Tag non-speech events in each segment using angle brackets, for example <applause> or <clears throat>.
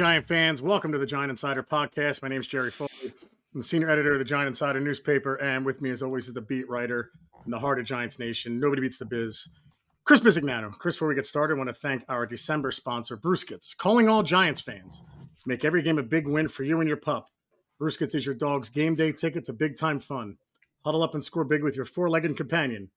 Giant fans. Welcome to the Giant Insider Podcast. My name is Jerry Foley. I'm the senior editor of the Giant Insider newspaper, and with me, as always, is the beat writer in the heart of Giants Nation. Nobody beats the biz. Chris Bisignano. Chris, before we get started, I want to thank our December sponsor, Brewscuits, calling all Giants fans. Make every game a big win for you and your pup. Brewscuits is your dog's game day ticket to big time fun. Huddle up and score big with your four legged companion.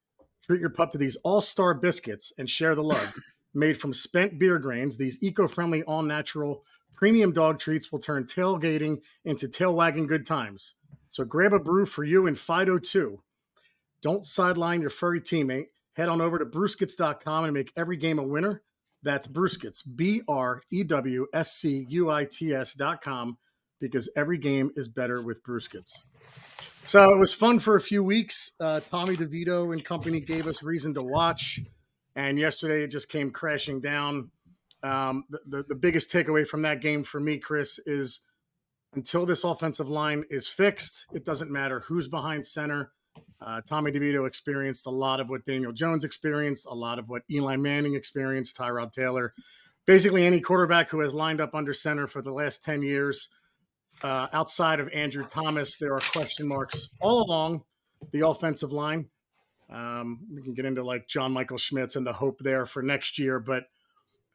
Treat your pup to these all star biscuits and share the love. Made from spent beer grains, these eco friendly, all natural, premium dog treats will turn tailgating into tail wagging good times. So grab a brew for you and Fido too. Don't sideline your furry teammate. Head on over to brewscuits.com and make every game a winner. That's Brewscuits, B R E W S C U I T S.com, because every game is better with Brewscuits. So it was fun for a few weeks. Uh, Tommy DeVito and company gave us reason to watch. And yesterday it just came crashing down. Um, the, the, biggest takeaway from that game for me, Chris, is until this offensive line is fixed, it doesn't matter who's behind center. Uh, Tommy DeVito experienced a lot of what Daniel Jones experienced, a lot of what Eli Manning experienced, Tyrod Taylor. Basically, any quarterback who has lined up under center for the last 10 years, uh, outside of Andrew Thomas, there are question marks all along the offensive line. Um, we can get into like John Michael Schmitz and the hope there for next year, but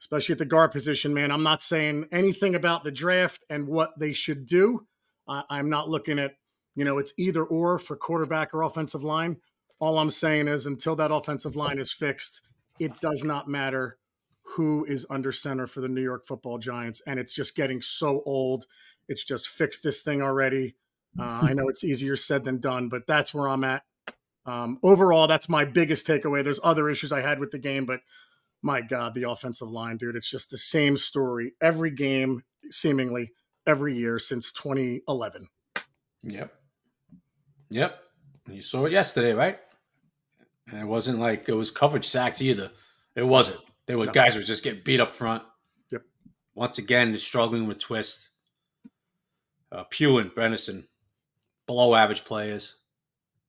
especially at the guard position, man, I'm not saying anything about the draft and what they should do. Uh, I'm not looking at, you know, it's either or for quarterback or offensive line. All I'm saying is until that offensive line is fixed, it does not matter who is under center for the New York football Giants. And it's just getting so old. It's just fixed this thing already. Uh, I know it's easier said than done, but that's where I'm at. Um, overall, that's my biggest takeaway. There's other issues I had with the game, but my God, the offensive line, dude, it's just the same story every game, seemingly every year since 2011. Yep. Yep. You saw it yesterday, right? And it wasn't like it was coverage sacks either. It wasn't. They were no. guys were just getting beat up front. Yep. Once again, struggling with twist. Uh, Pugh and Bredeson, below average players.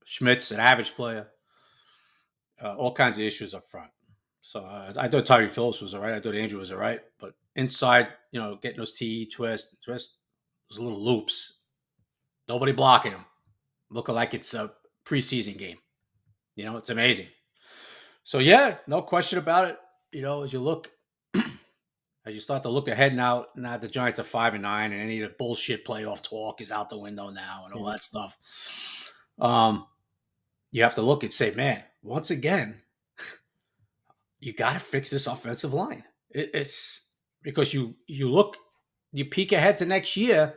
Schmitz, an average player. Uh, all kinds of issues up front. So uh, I thought Tyre Phillips was all right. I thought Andrew was all right. But inside, you know, getting those TE twist, twist, those little loops. Nobody blocking him. Looking like it's a preseason game. You know, it's amazing. So yeah, no question about it. You know, as you look, <clears throat> as you start to look ahead now, now the Giants are five and nine, and any of the bullshit playoff talk is out the window now, and all that stuff. Um, you have to look and say, man, once again, you got to fix this offensive line. It, it's because you you look, you peek ahead to next year,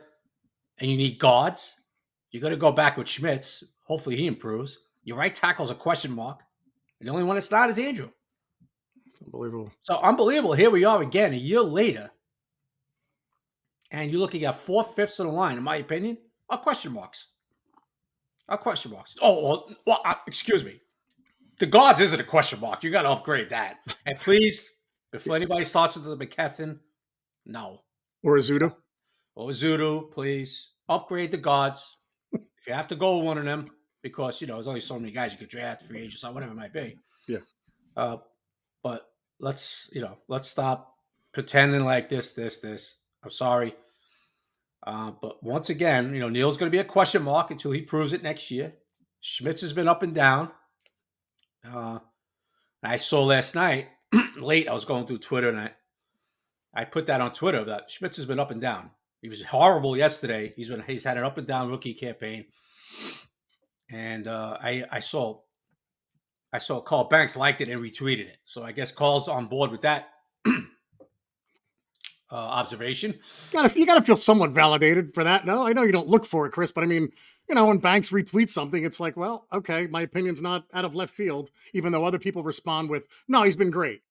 and you need guards. You got to go back with Schmitz. Hopefully, he improves. Your right tackle's a question mark. And the only one that's not is Andrew. Unbelievable. So unbelievable. Here we are again, a year later, and you're looking at four fifths of the line. In my opinion, are question marks. A question marks. Oh, well, well uh, excuse me. The gods isn't a question mark. You got to upgrade that. <laughs> And please, if anybody starts with the McKethan, no. Or Ezeudu. Or Ezeudu, please upgrade the gods. <laughs> if you have to go with one of them, because you know there's only so many guys you could draft, free agents, or whatever it might be. Yeah. Uh, but let's you know let's stop pretending like this, this, this. I'm sorry. Uh, but once again, you know, Neal's going to be a question mark until he proves it next year. Schmitz has been up and down. Uh, I saw last night, <clears throat> late, I was going through Twitter and I, I put that on Twitter that Schmitz has been up and down. He was horrible yesterday. He's been he's had an up and down rookie campaign, and uh, I I saw I saw Carl Banks liked it and retweeted it. So I guess Carl's on board with that <clears throat> uh, observation. You gotta, you gotta feel somewhat validated for that. No, I know you don't look for it, Chris, but I mean, you know, when Banks retweets something, it's like, well, okay, my opinion's not out of left field, even though other people respond with, no, he's been great.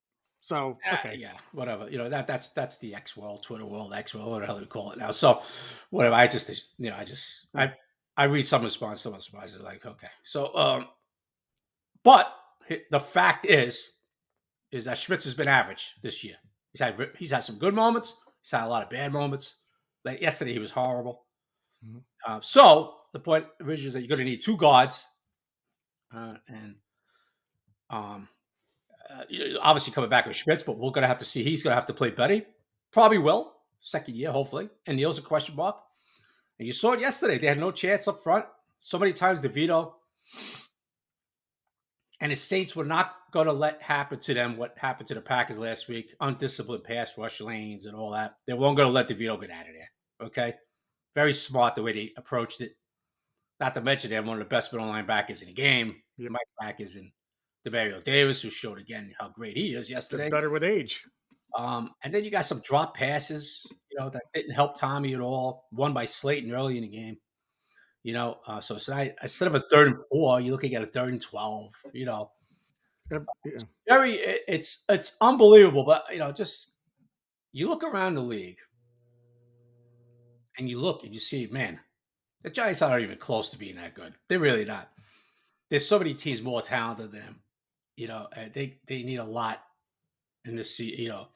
So okay, uh, yeah, whatever. You know that that's that's the X world, Twitter world, X world, whatever we call it now. So whatever. I just you know I just I I read some response, some responses like okay. So um, but the fact is, is that Schmitz has been average this year. He's had he's had some good moments. He's had a lot of bad moments. Like yesterday, he was horrible. Mm-hmm. Uh, so the point originally is that you're going to need two guards, uh, and um, uh, obviously coming back with Schmitz, but we're going to have to see. He's going to have to play better. Probably will. second year, hopefully. And Neal's a question mark. And you saw it yesterday. They had no chance up front. So many times DeVito and the Saints were not going to let happen to them what happened to the Packers last week, undisciplined pass rush lanes and all that. They weren't going to let DeVito get out of there. Okay. Very smart the way they approached it. Not to mention they have one of the best middle linebackers in the game. Yeah. Mike backers and Demario Davis, who showed again how great he is yesterday. It's better with age. Um, and then you got some drop passes, you know, that didn't help Tommy at all. One by Slayton early in the game. You know, uh, so instead of a third and four, you're looking at a third and twelve. You know, yeah. very it's it's unbelievable. But you know, just you look around the league and you look and you see, man, the Giants aren't even close to being that good. They're really not. There's so many teams more talented than them. You know, they they need a lot in this. Season. You know,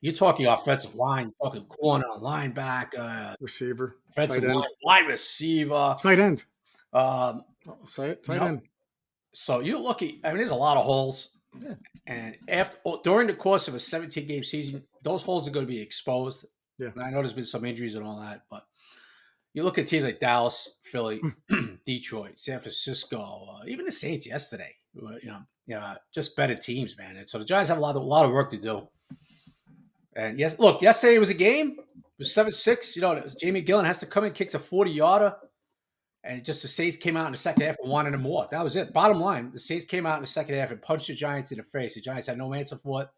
you're talking offensive line, talking corner, linebacker, receiver, offensive line, wide receiver, tight end. Um, I'll say it, tight end. So you're lucky. I mean, there's a lot of holes, yeah. and after oh, during the course of a 17 game season, those holes are going to be exposed. Yeah, and I know there's been some injuries and all that, but you look at teams like Dallas, Philly, hmm. <clears throat> Detroit, San Francisco, uh, even the Saints yesterday. You know, you know, just better teams, man. And so the Giants have a lot of a lot of work to do. And yes, look, yesterday was a game. It was seven six. You know, Jamie Gillan has to come in, kicks a forty yarder, and just the Saints came out in the second half and wanted him more. That was it. Bottom line, the Saints came out in the second half and punched the Giants in the face. The Giants had no answer for it.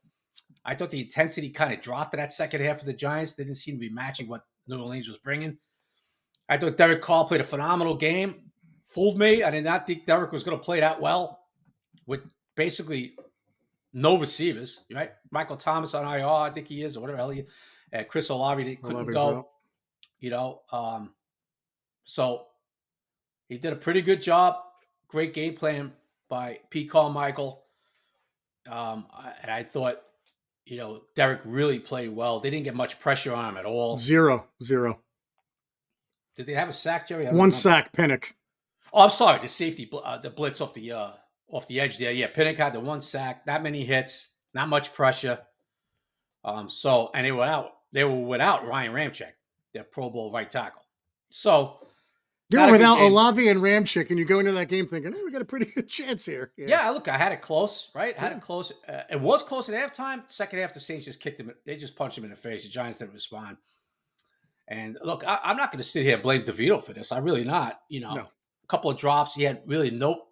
I thought the intensity kind of dropped in that second half of the Giants. They didn't seem to be matching what New Orleans was bringing. I thought Derek Carr played a phenomenal game. Fooled me. I did not think Derek was going to play that well with basically no receivers, right? Michael Thomas on IR, I think he is, or whatever hell he. Uh, Chris Olave couldn't go. You know, um, so he did a pretty good job. Great game plan by Pete Carmichael. Um, and I thought, you know, Derek really played well. They didn't get much pressure on him at all. Zero, zero. Did they have a sack, Jerry? One sack, Pinnock. Oh, I'm sorry. The safety, uh, the blitz off the uh, off the edge there. Yeah, Pinnock had the one sack, not many hits, not much pressure. Um, so and they were out. They were without Ryan Ramczyk, their Pro Bowl right tackle. So yeah, without Olave and Ramczyk, and you go into that game thinking, hey, we got a pretty <laughs> good chance here. Yeah, yeah look, I had it close, right? Had yeah. it close. Uh, it was close at halftime. Second half, the Saints just kicked him. They just punched him in the face. The Giants didn't respond. And look, I, am not going to sit here and blame DeVito for this. I really not. You know, no. a couple of drops. He had really no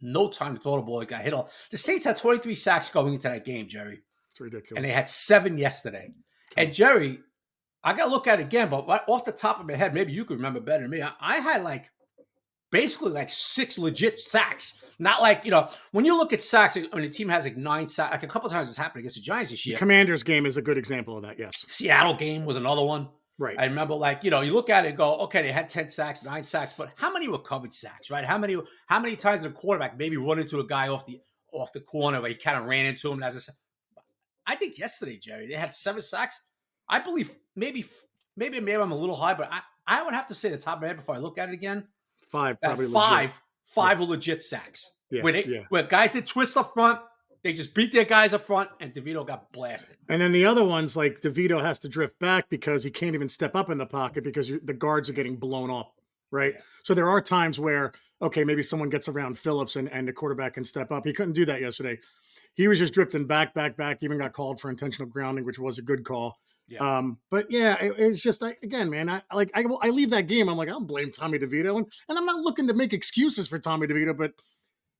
no time to throw the ball. He got hit all. The Saints had 23 sacks going into that game, Jerry. It's ridiculous. And they had seven yesterday. Okay. And Jerry, I got to look at it again, but right off the top of my head, maybe you could remember better than me. I, I had like basically like six legit sacks. Not like, you know, when you look at sacks, I mean, the team has like nine sacks. Like a couple times it's happened against the Giants this year. The Commanders game is a good example of that, yes. Seattle game was another one. Right. I remember like, you know, you look at it and go, okay, they had 10 sacks, nine sacks, but how many were covered sacks, right? How many how many times did a quarterback maybe run into a guy off the off the corner where he kind of ran into him as a I think yesterday, Jerry, they had seven sacks. I believe maybe maybe maybe I'm a little high, but I, I would have to say the top of my head before I look at it again. Five, probably five, legit. five yeah. were legit sacks. Yeah, where, they, yeah. where guys did twist up front, they just beat their guys up front, and DeVito got blasted. And then the other ones, like DeVito has to drift back because he can't even step up in the pocket because the guards are getting blown up, right? Yeah. So there are times where, okay, maybe someone gets around Phillips and, and the quarterback can step up. He couldn't do that yesterday. He was just drifting back, back, back, even got called for intentional grounding, which was a good call. Yeah. Um, but yeah, it, it's just I, again, man. I like I, I leave that game. I'm like, I don't blame Tommy DeVito, and, and I'm not looking to make excuses for Tommy DeVito, but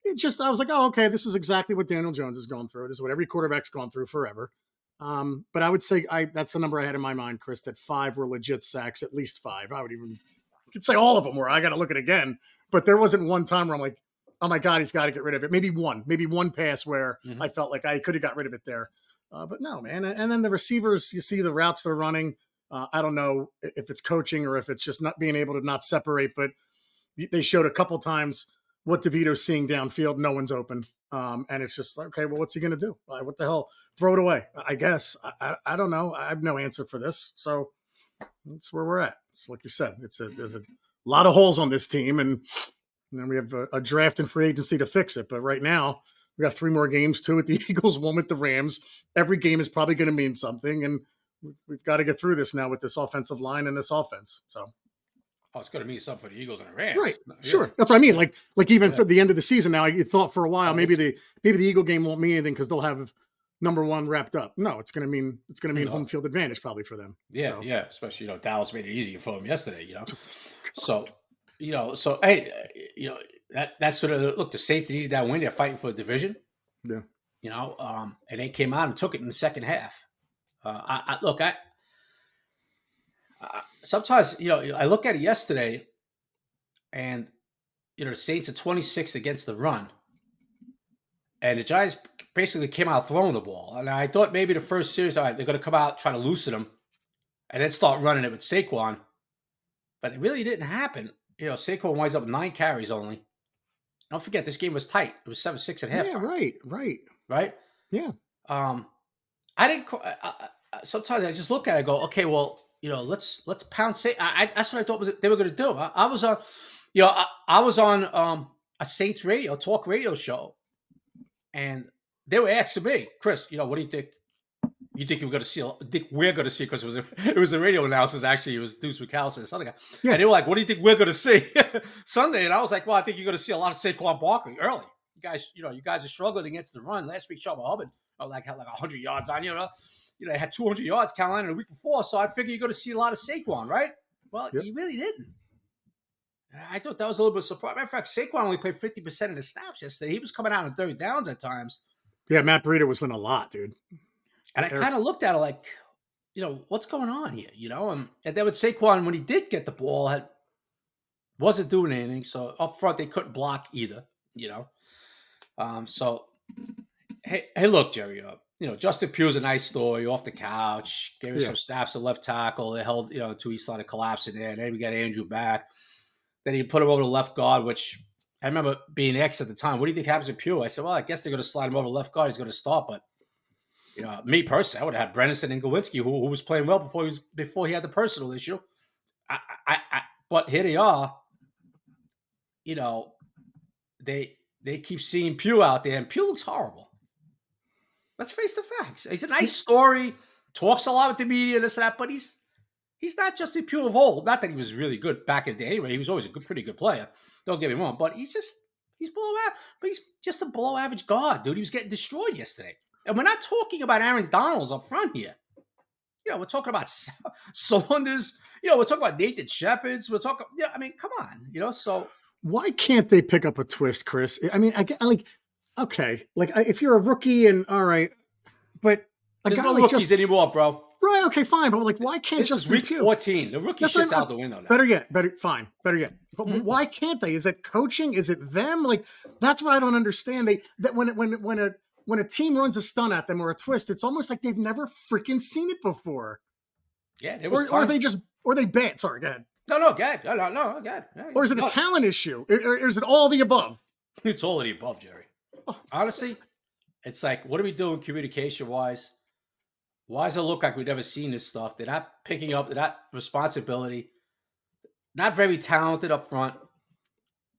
it just I was like, oh, okay, this is exactly what Daniel Jones has gone through. This is what every quarterback's gone through forever. Um, but I would say I that's the number I had in my mind, Chris. That five were legit sacks, at least five. I would even I could say all of them were. I got to look at it again, but there wasn't one time where I'm like, oh my god, he's got to get rid of it. Maybe one, maybe one pass where mm-hmm. I felt like I could have got rid of it there. Uh, but no, man. And then the receivers, you see the routes they're running. Uh, I don't know if it's coaching or if it's just not being able to not separate, but they showed a couple times what DeVito's seeing downfield. No one's open. Um, and it's just like, okay, well, what's he going to do? What the hell? Throw it away. I guess. I, I, I, don't know. I have no answer for this. So that's where we're at. It's like you said, it's a, there's a lot of holes on this team and, then we have a, a, draft and free agency to fix it. But right now we got three more games, two with the <laughs> Eagles, one with the Rams. Every game is probably going to mean something. And we've got to get through this now with this offensive line and this offense. So. Oh, it's going to mean something for the Eagles and the Rams, right? Yeah. Sure, that's what I mean. Like, like even yeah. for the end of the season now, you thought for a while maybe the maybe the Eagle game won't mean anything because they'll have number one wrapped up. No, it's going to mean it's going to mean No. home field advantage probably for them. Yeah, So, yeah. Especially you know Dallas made it easier for them yesterday. You know, <laughs> so you know, so hey, you know that that's sort of look. The Saints needed that win. They're fighting for the division. Yeah. You know, um, and they came out and took it in the second half. Uh, I, I look, I, I sometimes you know I look at it yesterday, and you know the Saints are twenty six against the run, and the Giants basically came out throwing the ball. And I thought maybe the first series, all right, they're going to come out try to loosen them, and then start running it with Saquon. But it really didn't happen. You know, Saquon winds up with nine carries only. Don't forget, this game was tight. It was seven six at yeah, halftime, right, right. right? Yeah. Um, I didn't. I, I, I- sometimes I just look at it, and go, okay, well, you know, let's let's pound. Sa- I, I that's what I thought was they were going to do. I, I was on, you know, I, was on um a Saints radio talk radio show, and they were asking me, Chris, you know, what do you think? You think we're going to see? Think we're going to see? Because it was a, <laughs> it was a radio announcers. Actually, it was Deuce McAllister, this other guy. Yeah. And they were like, "What do you think we're going to see <laughs> Sunday?" And I was like, "Well, I think you're going to see a lot of Saquon Barkley early. You guys, you know, you guys are struggling against the run. Last week, Chuba Hubbard, oh, like had like 100 yards on you. Know? You know, had 200 yards Carolina the week before, so I figure you're going to see a lot of Saquon, right? Well, Yep. you really didn't. And I thought that was a little bit surprising. Matter of fact, Saquon only played 50% of the snaps yesterday. He was coming out on third downs at times. Yeah, Matt Breida was in a lot, dude. And I kind of looked at it like, you know, what's going on here? You know, and, and then with Saquon, when he did get the ball, had wasn't doing anything. So up front, they couldn't block either. You know, um, so hey, hey, look, Jerry, uh, you know, Justin Pugh's a nice story off the couch. Gave us Yeah. some snaps at left tackle. They held, you know, until he started collapsing there. And then we got Andrew back. Then he put him over to left guard, which I remember being X at the time. What do you think happens to Pugh? I said, well, I guess they're going to slide him over to left guard. He's going to start, but you know, me personally, I would have had Bredeson and Glowinski, who, who was playing well before he was before he had the personal issue. I, I, I, but here they are. You know, they they keep seeing Pugh out there, and Pugh looks horrible. Let's face the facts. He's a nice story, talks a lot with the media, this and that, but he's he's not just a pure of old. Not that he was really good back in the day. Anyway, he was always a good, pretty good player. Don't get me wrong, but he's just he's below average. But he's just a below average guard, dude. He was getting destroyed yesterday. And we're not talking about Aaron Donalds up front here. You know, we're talking about <laughs> Saunders. You know, we're talking about Nathan Shepherds. We're talking. Yeah, I mean, come on. You know, so Why can't they pick up a twist, Chris? I mean, I get like, okay, like if you're a rookie and all right, but a there's guy no like rookies just anymore, bro. right, okay, fine, but like, why can't This just week 14. The rookie That's shit's out the window now. Better yet, better fine, better yet. But Mhm. why can't they? Is it coaching? Is it them? Like that's what I don't understand. They that when when when a when a team runs a stunt at them or a twist, it's almost like they've never freaking seen it before, Yeah, there was or, or they just or they bad. Sorry, go ahead. no, no, God, no, no, no, God. Or is it a talent issue? Or, or is it all the above? It's all of the above, Jerry. Honestly, it's like, what are we doing communication wise? Why does it look like we've never seen this stuff? They're not picking up that responsibility. Not very talented up front,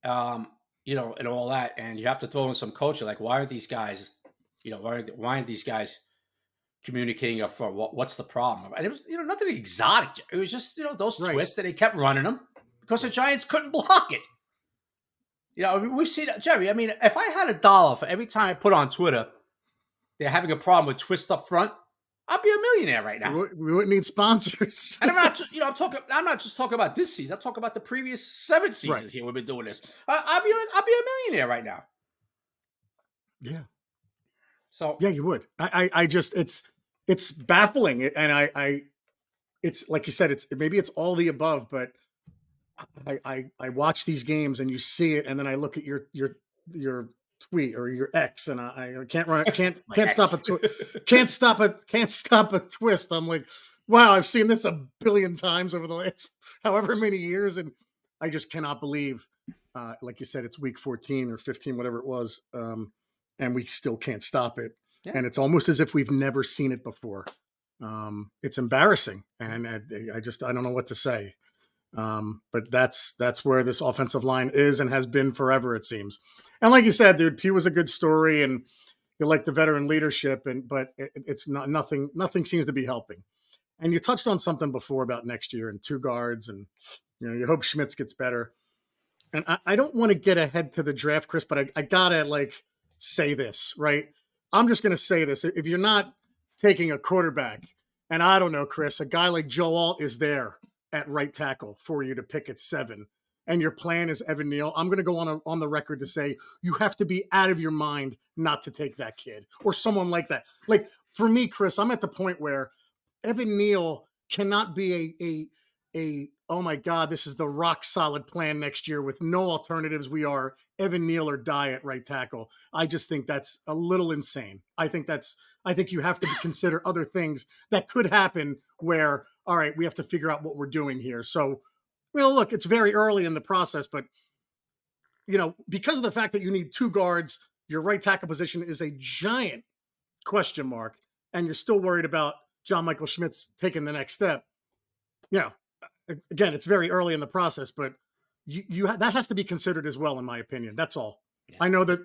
um, you know, and all that. And you have to throw in some coaching. Like, why aren't these guys, you know, why aren't, why aren't these guys communicating up front? What, what's the problem? And it was, you know, nothing exotic. It was just, you know, those Right. twists that they kept running them because the Giants couldn't block it. You know, I mean, we've seen Jerry. I mean, if I had a dollar for every time I put on Twitter, they're having a problem with twist up front, I'd be a millionaire right now. we wouldn't need sponsors. <laughs> And I'm not, <laughs> you know, I'm talking. I'm not just talking about this season. I'm talking about the previous seven seasons Right. here. We've been doing this. I, I'd be, like, I'd be a millionaire right now. yeah, So yeah, you would. I, I, I just it's it's baffling, and I, I, it's like you said, it's maybe it's all the above, but I, I, I watch these games and you see it, and then I look at your your your tweet or your X, and I, I can't run, <laughs> can't can't stop a ex. twi- can't stop a can't stop a twist. I'm like, wow, I've seen this a billion times over the last <laughs> however many years, and I just cannot believe, uh, like you said, it's week 14 or 15, whatever it was, um, and we still can't stop it. Yeah. And it's almost as if we've never seen it before. Um, it's embarrassing, and I, I just I don't know what to say. Um, but that's that's where this offensive line is and has been forever, it seems. And like you said, dude, Pugh was a good story, and you like the veteran leadership, and but it, it's not nothing. Nothing seems to be helping. And you touched on something before about next year and two guards, and you know you hope Schmitz gets better. And I, I don't want to get ahead to the draft, Chris, but I, I gotta like say this right. I'm just gonna say this: if you're not taking a quarterback, and I don't know, Chris, a guy like Joe Alt is there at right tackle for you to pick at seven, and your plan is Evan Neal, I'm going to go on a, on the record to say you have to be out of your mind not to take that kid or someone like that. Like for me, Chris, I'm at the point where Evan Neal cannot be a a a oh my god, this is the rock solid plan next year with no alternatives. We are Evan Neal or die at right tackle. I just think that's a little insane. I think that's I think you have to consider other things that could happen where all right, we have to figure out what we're doing here. So, you know, look, it's very early in the process, but you know, because of the fact that you need two guards, your right tackle position is a giant question mark, and you're still worried about John Michael Schmitz taking the next step. You know, again, it's very early in the process, but you, you ha- that has to be considered as well, in my opinion. That's all. Yeah. I know that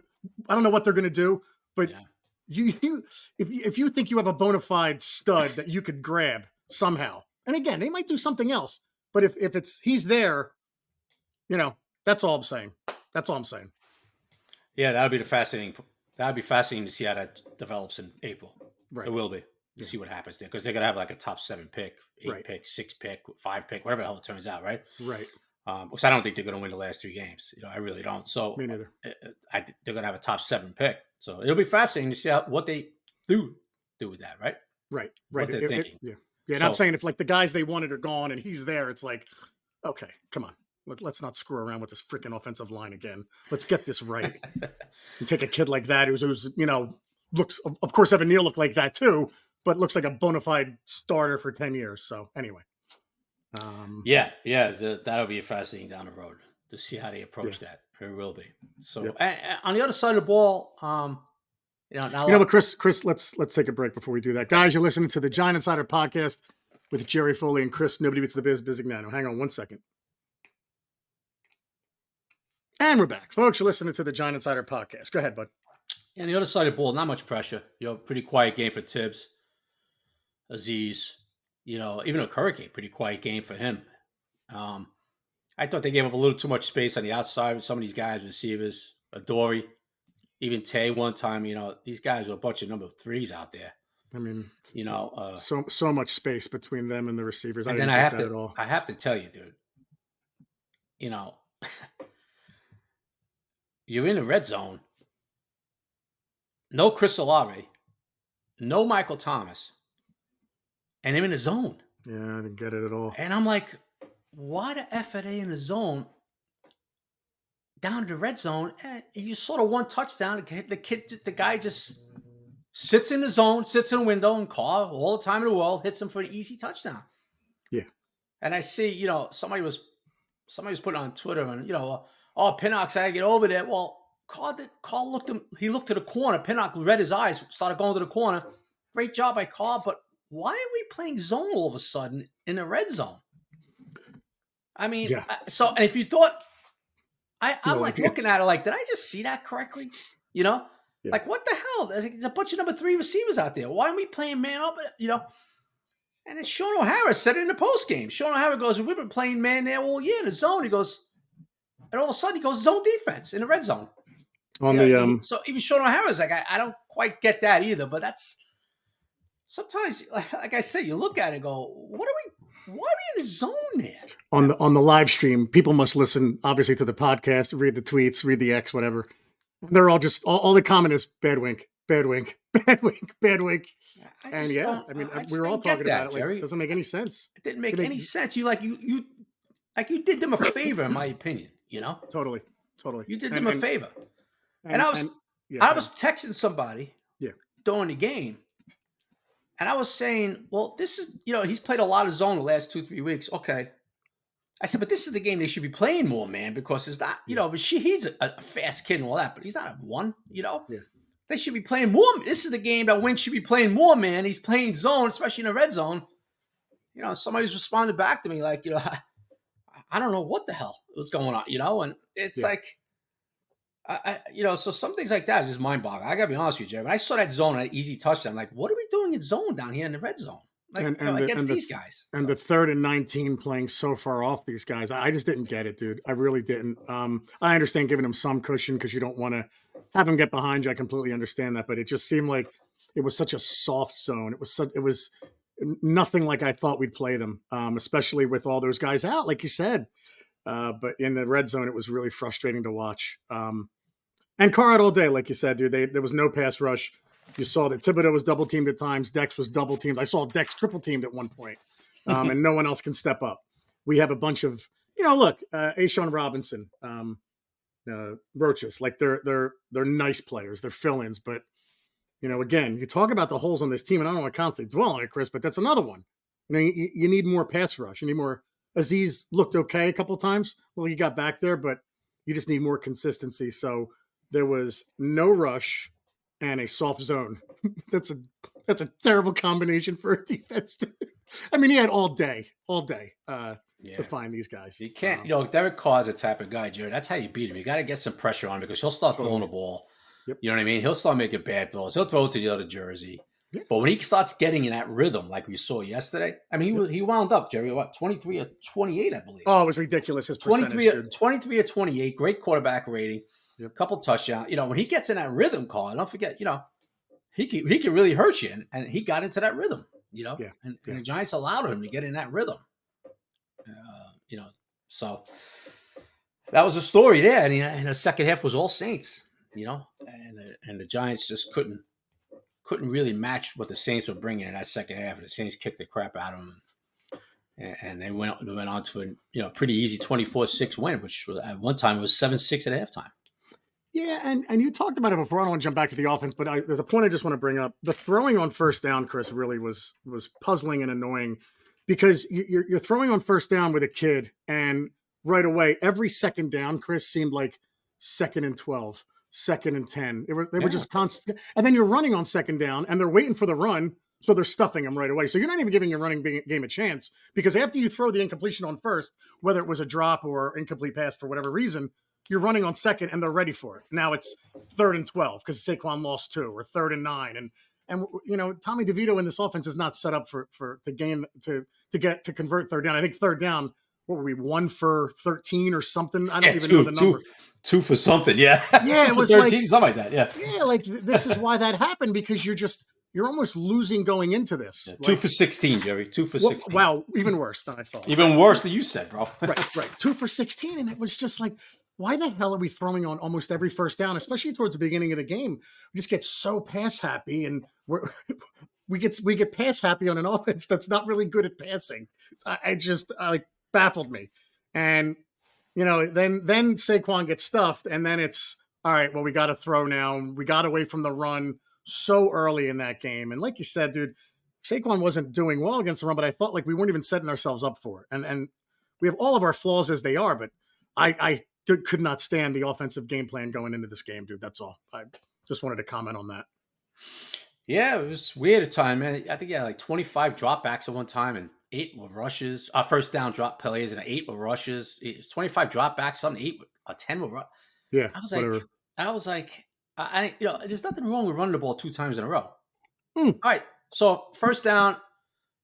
I don't know what they're going to do, but yeah. you, you if you, if you think you have a bona fide stud that you could grab somehow, and again, they might do something else, but if if it's he's there, you know, that's all I'm saying. That's all I'm saying. Yeah, that'll be the fascinating. That'll be fascinating to see how that develops in April. Right, it will be to yeah. see what happens there because they're gonna have like a top seven pick eight right. pick, six pick, five pick, whatever the hell it turns out, right? Right. Um, because I don't think they're going to win the last three games. You know, I really don't. So me neither. I, I, they're going to have a top seven pick. So it'll be fascinating to see how, what they do do with that, right? Right. Right. What they're it, thinking. It, yeah. Yeah. And so, I'm saying if like the guys they wanted are gone and he's there, it's like, okay, come on. Let, us not screw around with this freaking offensive line again. Let's get this right. <laughs> and take a kid like that who's, who's you know, looks, of course, Evan Neal looked like that too, but looks like a bona fide starter for 10 years. So anyway. Um, yeah, yeah, that'll be fascinating down the road to see how they approach yeah. that. It will be. So yep. and, and on the other side of the ball, um, you know, now you know what, Chris, Chris, let's let's take a break before we do that, guys. You're listening to the Giant Insider podcast with Jerry Foley and Chris. Nobody beats the biz, Bisignano. Hang on one second. And we're back, folks. You're listening to the Giant Insider podcast. Go ahead, bud. And the other side of the ball, not much pressure. You know, pretty quiet game for Thibs. Azeez. you know, even a Hurricane, pretty quiet game for him. Um, I thought they gave up a little too much space on the outside with some of these guys, receivers, Adoree, even Tay one time. You know, these guys are a bunch of number threes out there. I mean, you know, uh, so so much space between them and the receivers. And I then I have to, I have to tell you, dude. You know, <laughs> you're in the red zone. No Chris Olave, no Michael Thomas and they're in the zone. Yeah, I didn't get it at all. And I'm like, why the F are they in the zone? Down to the red zone, and you sort of one touchdown. The kid, the guy just sits in the zone, sits in a window, and call all the time in the world, hits him for an easy touchdown. Yeah. And I see, you know, somebody was somebody was putting on Twitter, and you know, oh, Pinnock's to get over there. Well, Carr, did, Carr looked him. He looked to the corner. Pinnock read his eyes, started going to the corner. Great job by Carr, but why are we playing zone all of a sudden in the red zone? I mean, yeah. so and if you thought, I, I'm no, like looking at it like, did I just see that correctly? You know, yeah. like what the hell? There's a bunch of number three receivers out there. Why are we playing man up? You know, and then Shaun O'Hara said it in the post game. Shaun O'Hara goes, "We've been playing man there all year in the zone." He goes, and all of a sudden he goes zone defense in the red zone. On you the know, um, so even Shaun O'Hara's like, I, I don't quite get that either, but that's sometimes, like I said, you look at it go, what are we? Why are we in the zone there? On the on the live stream, people must listen obviously to the podcast, read the tweets, read the X, whatever. They're all just all, all the comment is bad wink, bad wink, <laughs> bad wink, bad wink. and yeah, I mean, I we were all talking that, about it. Like, it doesn't make any sense. It didn't make it any sense. You like you you like you did them a favor, in my <laughs> opinion. You know, totally, totally. You did them and, a favor. And, and I was and, yeah, I was texting somebody, yeah, during the game, and I was saying, well, this is, you know, he's played a lot of zone the last two, three weeks. Okay. I said, but this is the game they should be playing more, man, because it's not, you know, but she, he's a, a, fast kid and all that, but he's not a one, you know? Yeah. They should be playing more. This is the game that Wink should be playing more, man. He's playing zone, especially in the red zone. You know, somebody's responded back to me like, you know, <laughs> I, I don't know what the hell was going on, you know? And it's yeah. like, I, I, you know, so some things like that is just mind boggling. I gotta be honest with you, Jerry. When I saw that zone, an easy touchdown, I'm like, what are we doing in zone down here in the red zone? like, and, and you know, the, against these the, guys. And so. the third and 19 playing so far off these guys. I just didn't get it, dude. I really didn't. Um, I understand giving them some cushion because you don't want to have them get behind you. I completely understand that, but it just seemed like it was such a soft zone. It was such, it was nothing like I thought we'd play them, um, especially with all those guys out, like you said. Uh, but in the red zone, it was really frustrating to watch. Um, and Carr out all day, like you said, dude. They, there was no pass rush. You saw that Thibodeaux was double teamed at times. Dex was double teamed. I saw Dex triple teamed at one point, um, and no one else can step up. We have a bunch of, you know, look, uh, A'Shawn Robinson, um, uh, Roaches, like they're they're they're nice players. They're fill-ins, but you know, again, you talk about the holes on this team, and I don't want to constantly dwell on it, Chris, but that's another one. You know, you, you need more pass rush. You need more. Azeez looked okay a couple times. Well, he got back there, but you just need more consistency. So there was no rush and a soft zone. <laughs> that's a that's a terrible combination for a <laughs> defense. I mean, he had all day, all day uh, yeah. to find these guys. You can't, um, you know, Derek Carr's a type of guy, Jared. That's how you beat him. You got to get some pressure on him because he'll start throwing the ball. Yep. You know what I mean? He'll start making bad throws. He'll throw it to the other jersey. But when he starts getting in that rhythm, like we saw yesterday, I mean, he, he wound up, Jerry, what, 23 or 28, I believe. Oh, it was ridiculous. His 23, or, 23 or 28, great quarterback rating. Yep. Couple touchdowns. You know, when he gets in that rhythm call, don't forget, you know, he can, he can really hurt you. And, and he got into that rhythm, you know, yeah. And, yeah. and, the Giants allowed him to get in that rhythm. Uh, you know, so that was the story there. And, and the second half was all Saints, you know, and, and the Giants just couldn't couldn't really match what the Saints were bringing in that second half. The Saints kicked the crap out of them and they went they went on to a you know pretty easy 24-6 win, which at one time was 7-6 at halftime. Yeah, and and you talked about it before. I don't want to jump back to the offense, but I, there's a point I just want to bring up. The throwing on first down, Chris, really was was puzzling and annoying because you're you're throwing on first down with a kid, and right away every second down, Chris seemed like second and 12, second and ten. They were they yeah. were just constant, and then you're running on second down, and they're waiting for the run, so they're stuffing them right away. So you're not even giving your running game a chance because after you throw the incompletion on first, whether it was a drop or incomplete pass for whatever reason, you're running on second and they're ready for it. Now it's third and 12 because Saquon lost two or third and nine. And, and, you know, Tommy DeVito in this offense is not set up for, for, to gain, to, to get, to convert third down. I think third down, what were we, one for 13 or something? I don't yeah, even two, know the number. Two, two for something. Yeah. <laughs> Yeah. it was 13, like, something like that. Yeah. Yeah. Like this is why that happened because you're just, you're almost losing going into this. Yeah, two like, for 16, Jerry. Two for 16. Well, wow. Even worse than I thought. Even worse than you said, bro. right. <laughs> Right. Two for 16. And it was just like, why the hell are we throwing on almost every first down, especially towards the beginning of the game? We just get so pass happy, and we're <laughs> we get we get pass happy on an offense that's not really good at passing. I, I just uh, like baffled me, and you know then then Saquon gets stuffed, and then it's all right. Well, we got to throw now. We got away from the run so early in that game, and like you said, dude, Saquon wasn't doing well against the run, but I thought like we weren't even setting ourselves up for it, and and we have all of our flaws as they are, but I, I could not stand the offensive game plan going into this game, dude. That's all. I just wanted to comment on that. Yeah, it was weird at time, man. I think yeah, like 25 dropbacks at one time and eight were rushes. Uh, first down drop plays and eight were rushes. It's 25 dropbacks, something eight, a uh, 10 were. Ru- yeah, I was like, I was like, I, you know, there's nothing wrong with running the ball two times in a row. Hmm. All right, so first down,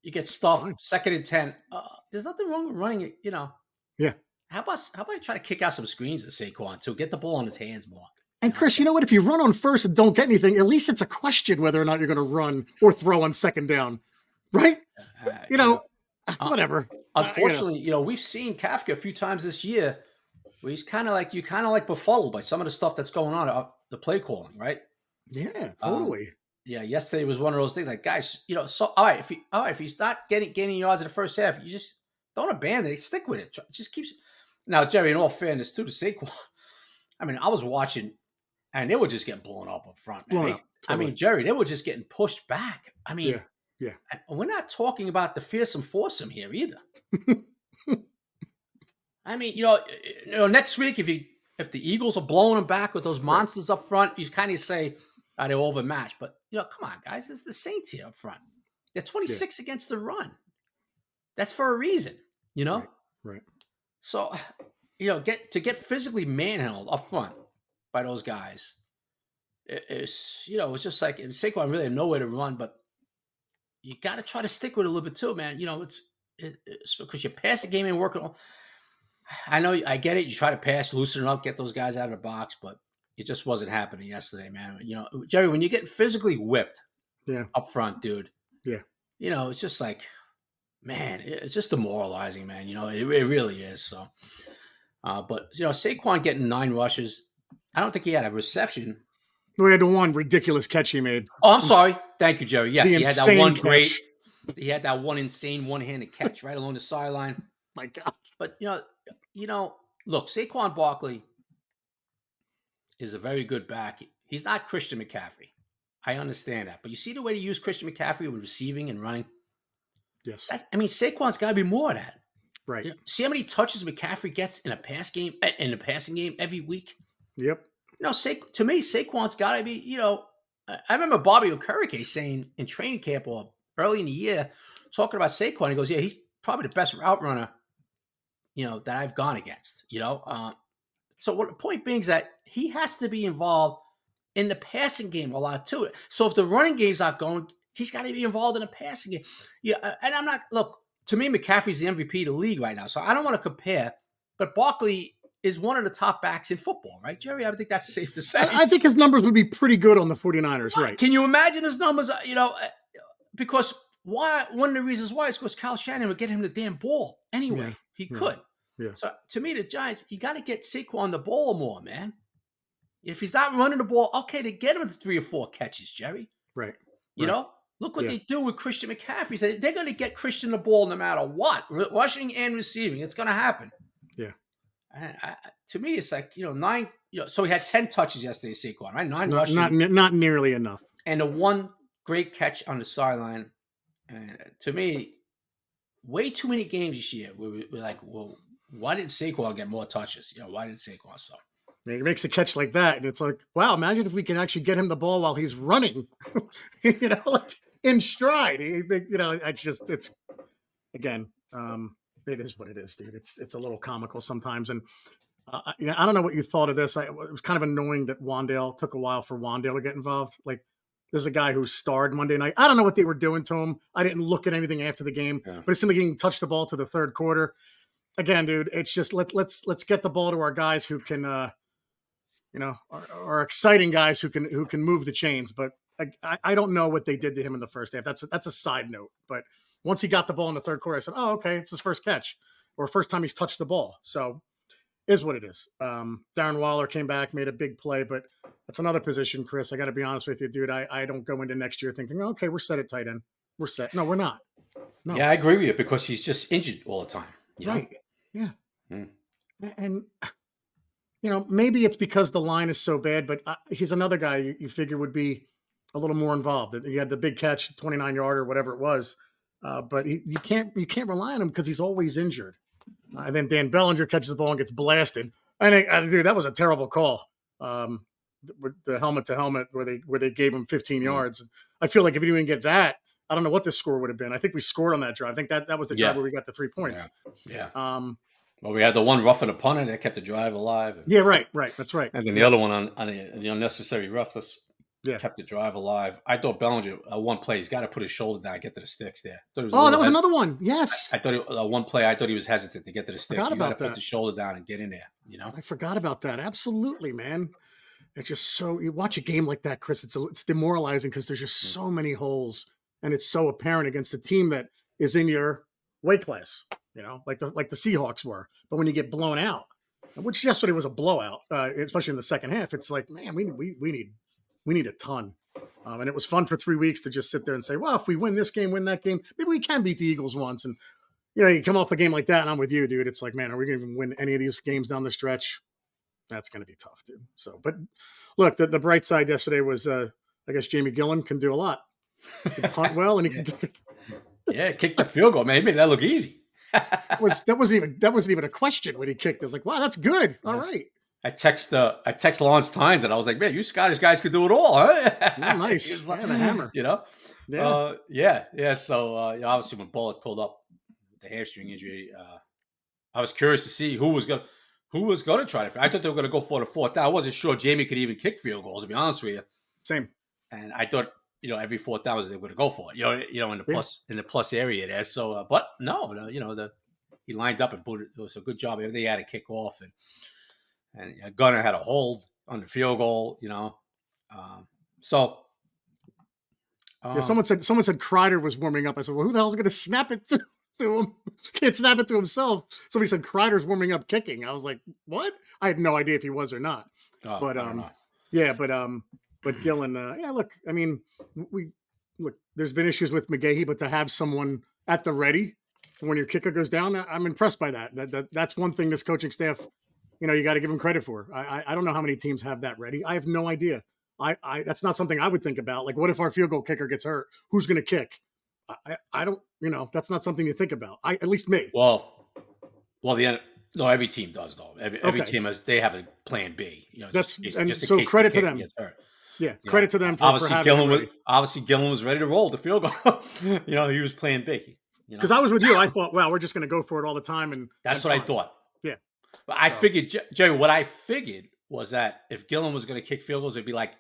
you get stuffed. Second and ten, uh, there's nothing wrong with running it. You know. Yeah. How about how about I try to kick out some screens to Saquon to get the ball in his hands more? And Chris, you know what? If you run on first and don't get anything, at least it's a question whether or not you're going to run or throw on second down, right? Uh, you, know, <laughs> uh, whatever. Unfortunately, you, know. you know, we've seen Kafka a few times this year where he's kind of like you, kind of like befuddled by some of the stuff that's going on, uh, the play calling, right? Yeah, um, totally. Um, yeah, yesterday was one of those things. Like, guys, you know, so all right, if he, all right, if he's not getting gaining yards in the first half, you just don't abandon it. Stick with it. Just keeps now, Jerry, in all fairness, too, to Saquon, <laughs> I mean, I was watching and they were just getting blown up up front. Man. They, totally. I mean, Jerry, they were just getting pushed back. I mean, yeah, yeah. we're not talking about the fearsome foursome here either. <laughs> I mean, you know, you know, next week if you if the Eagles are blowing them back with those monsters up front, you kind of say oh, they're overmatched. But you know, come on, guys, it's the Saints here up front. They're 26 yeah. against the run. That's for a reason, you know. Right. right. So, <sighs> you know, get to get physically manhandled up front by those guys. It's you know, it's just like and Saquon really had nowhere to run, but you got to try to stick with it a little bit too, man. You know, it's, it, it's because your passing game ain't working. <sighs> I know, I get it. You try to pass, loosen it up, get those guys out of the box, but it just wasn't happening yesterday, man. You know, Jerry, when you get physically whipped, yeah, up front, dude. Yeah, you know, it's just like, man, it's just demoralizing, man. You know, it, it really is. So, uh, but you know, Saquon getting nine rushes. I don't think he had a reception. We had the one ridiculous catch he made. Oh, I'm sorry. Thank you, Jerry. Yes, The he had that one insane great. He had that one insane one-handed catch right along the sideline. My God. But you know, you know, look, Saquon Barkley is a very good back. He's not Christian McCaffrey. I understand that, but you see the way they use Christian McCaffrey with receiving and running. Yes. That's, I mean, Saquon's got to be more of that. Right. You know, see how many touches McCaffrey gets in a pass game eh, in a passing game every week. Yep. You know, Sa- to me, Saquon's got to be. You know, I remember Bobby Okereke saying in training camp or early in the year, talking about Saquon. He goes, "Yeah, he's probably the best route runner, you know, that I've gone against." You know, uh, so what the point being is that he has to be involved in the passing game a lot too. So if the running game's not going, he's got to be involved in the passing game. Yeah, uh, and I'm not look to me. McCaffrey's the MVP of the league right now, so I don't want to compare. But Barkley is one of the top backs in football, right, Jerry? I think that's safe to say. I, I think his numbers would be pretty good on the 49ers, right? Can you imagine his numbers? uh, You know, uh, because why? One of the reasons why is because Kyle Shanahan would get him the damn ball anyway. Yeah, He yeah, could. yeah. So to me, the Giants, you got to get Saquon the ball more, man. If he's not running the ball, okay, to get him the three or four catches, Jerry. Right. You Right. know, look what Yeah. they do with Christian McCaffrey. They- They're going to get Christian the ball no matter what, rushing and receiving. It's going to happen. Yeah. I, to me, it's like you know nine. You know, so he had ten touches yesterday, Saquon, right? Nine Not, rushing not not nearly enough. and the one great catch on the sideline. And to me, way too many games this year. where we- we're like, well, why didn't Saquon get more touches? You know, why didn't Saquon? So He makes a catch like that, and it's like, wow! Imagine if we can actually get him the ball while he's running, <laughs> you know, like in stride. You know, it's just it's again, um, it is what it is, dude. It's it's a little comical sometimes, and uh, I- you know, I don't know what you thought of this. I, it was kind of annoying that Wandale took a while for Wandale to get involved. Like, this is a guy who starred Monday night. I don't know what they were doing to him. I didn't look at anything after the game, Yeah. but it seemed like he didn't touch the ball to the third quarter. Again, dude, it's just let let's let's get the ball to our guys who can, uh, you know, are, are exciting guys who can who can move the chains. But I, I, I don't know what they did to him in the first half. That's a, that's a side note. But once he got the ball in the third quarter, I said, oh, okay, it's his first catch or first time he's touched the ball. So is what it is. Um, Darren Waller came back, made a big play, but that's another position, Chris. I got to be honest with you, dude. I, I don't go into next year thinking, okay, we're set at tight end. We're set. No, we're not. No. yeah, I agree with you because he's just injured all the time. know? Right. Yeah. A- And, you know, maybe it's because the line is so bad, but uh, he's another guy you, you figure would be a little more involved. He had the big catch, 29 yard or whatever it was. Uh, but he, you can't you can't rely on him because he's always injured. Uh, and then Dan Bellinger catches the ball and gets blasted. I think, uh, dude, that was a terrible call. Um, with the helmet to helmet where they where they gave him 15 yards. I feel like if he didn't get that, I don't know what the score would have been. I think we scored on that drive. I think that that was the drive Yeah. where we got the three points. Yeah. Um, Well, we had the one roughing the punter that kept the drive alive. yeah, right, right. That's right. And then the Yes. other one on, on the, the unnecessary roughness Yeah. kept the drive alive. I thought Bellinger, uh, one play, he's got to put his shoulder down, get to the sticks there. Was Oh, that was another one. Yes, I thought it, uh, one play, I thought he was hesitant to get to the sticks. Forgot You got to put the shoulder down and get in there. You know, I forgot about that. Absolutely, man. It's just so you watch a game like that, Chris. It's a, it's demoralizing because there's just Mm. so many holes, and it's so apparent against a team that is in your weight class. You know, like the like the Seahawks were. But when you get blown out, which yesterday was a blowout, uh, especially in the second half, it's like, man, we we we need we need a ton. Um, and it was fun for three weeks to just sit there and say, well, if we win this game, win that game, maybe we can beat the Eagles once. And you know, you come off a game like that, and I'm with you, dude. It's like, man, are we going to win any of these games down the stretch? That's going to be tough, dude. So, but look, the, the bright side yesterday was, uh, I guess Jamie Gillan can do a lot. He can punt well, and he can. <laughs> yeah, kick the field goal, man. Made that look easy. That was that <laughs> wasn't even that wasn't even a question when he kicked. It was like, wow, that's good. All Yeah. right, I text uh, I text Lawrence Tynes and I was like, man, you Scottish guys could do it all, huh? Yeah, <laughs> nice. He was Yeah, the hammer. <laughs> You know? yeah, Uh, yeah, yeah. So uh, you know, obviously when Bullock pulled up the hamstring injury, uh, I was curious to see who was gonna who was gonna try to. I thought they were gonna go for the fourth down. I wasn't sure Jamie could even kick field goals. To be honest with you, same. and I thought you know, every fourth down they were going to go for it. You know, you know, in the Yeah. plus in the plus area there. So, uh, but no, you know, the he lined up and put it. It was a good job. They had a kick off, and and Gunner had a hold on the field goal. You know, um, so. Yeah, um, someone said someone said Kreiter was warming up. I said, well, who the hell's going to snap it <laughs> to, to him? Can't snap it to himself. Somebody said Kreiter's warming up kicking. I was like, what? I had no idea if he was or not. oh, but, um. Yeah, but um, but <clears throat> Gillan, uh, yeah, look, I mean, we look. There's been issues with McGahee, but to have someone at the ready when your kicker goes down, I'm impressed by that. That, that that's one thing this coaching staff, you know, you got to give them credit for. I, I I don't know how many teams have that ready. I have no idea. I, I that's not something I would think about. Like, what if our field goal kicker gets hurt? Who's going to kick? I, I I don't. You know, that's not something you think about. I at least me. Well, well, the end. No, every team does though. Every, every Okay. team has they have a plan B. You know, That's- just, and just so credit to them. Yeah, Yeah. credit to them for, for obviously having Gillan was ready. obviously Gillan was ready to roll the field goal. <laughs> you know, he was playing big. You know, Because I was with you, I thought, wow, we're just going to go for it all the time, and that's what I thought. But I So- figured, Jer- Jerry. What I figured was that if Gillan was going to kick field goals, it'd be like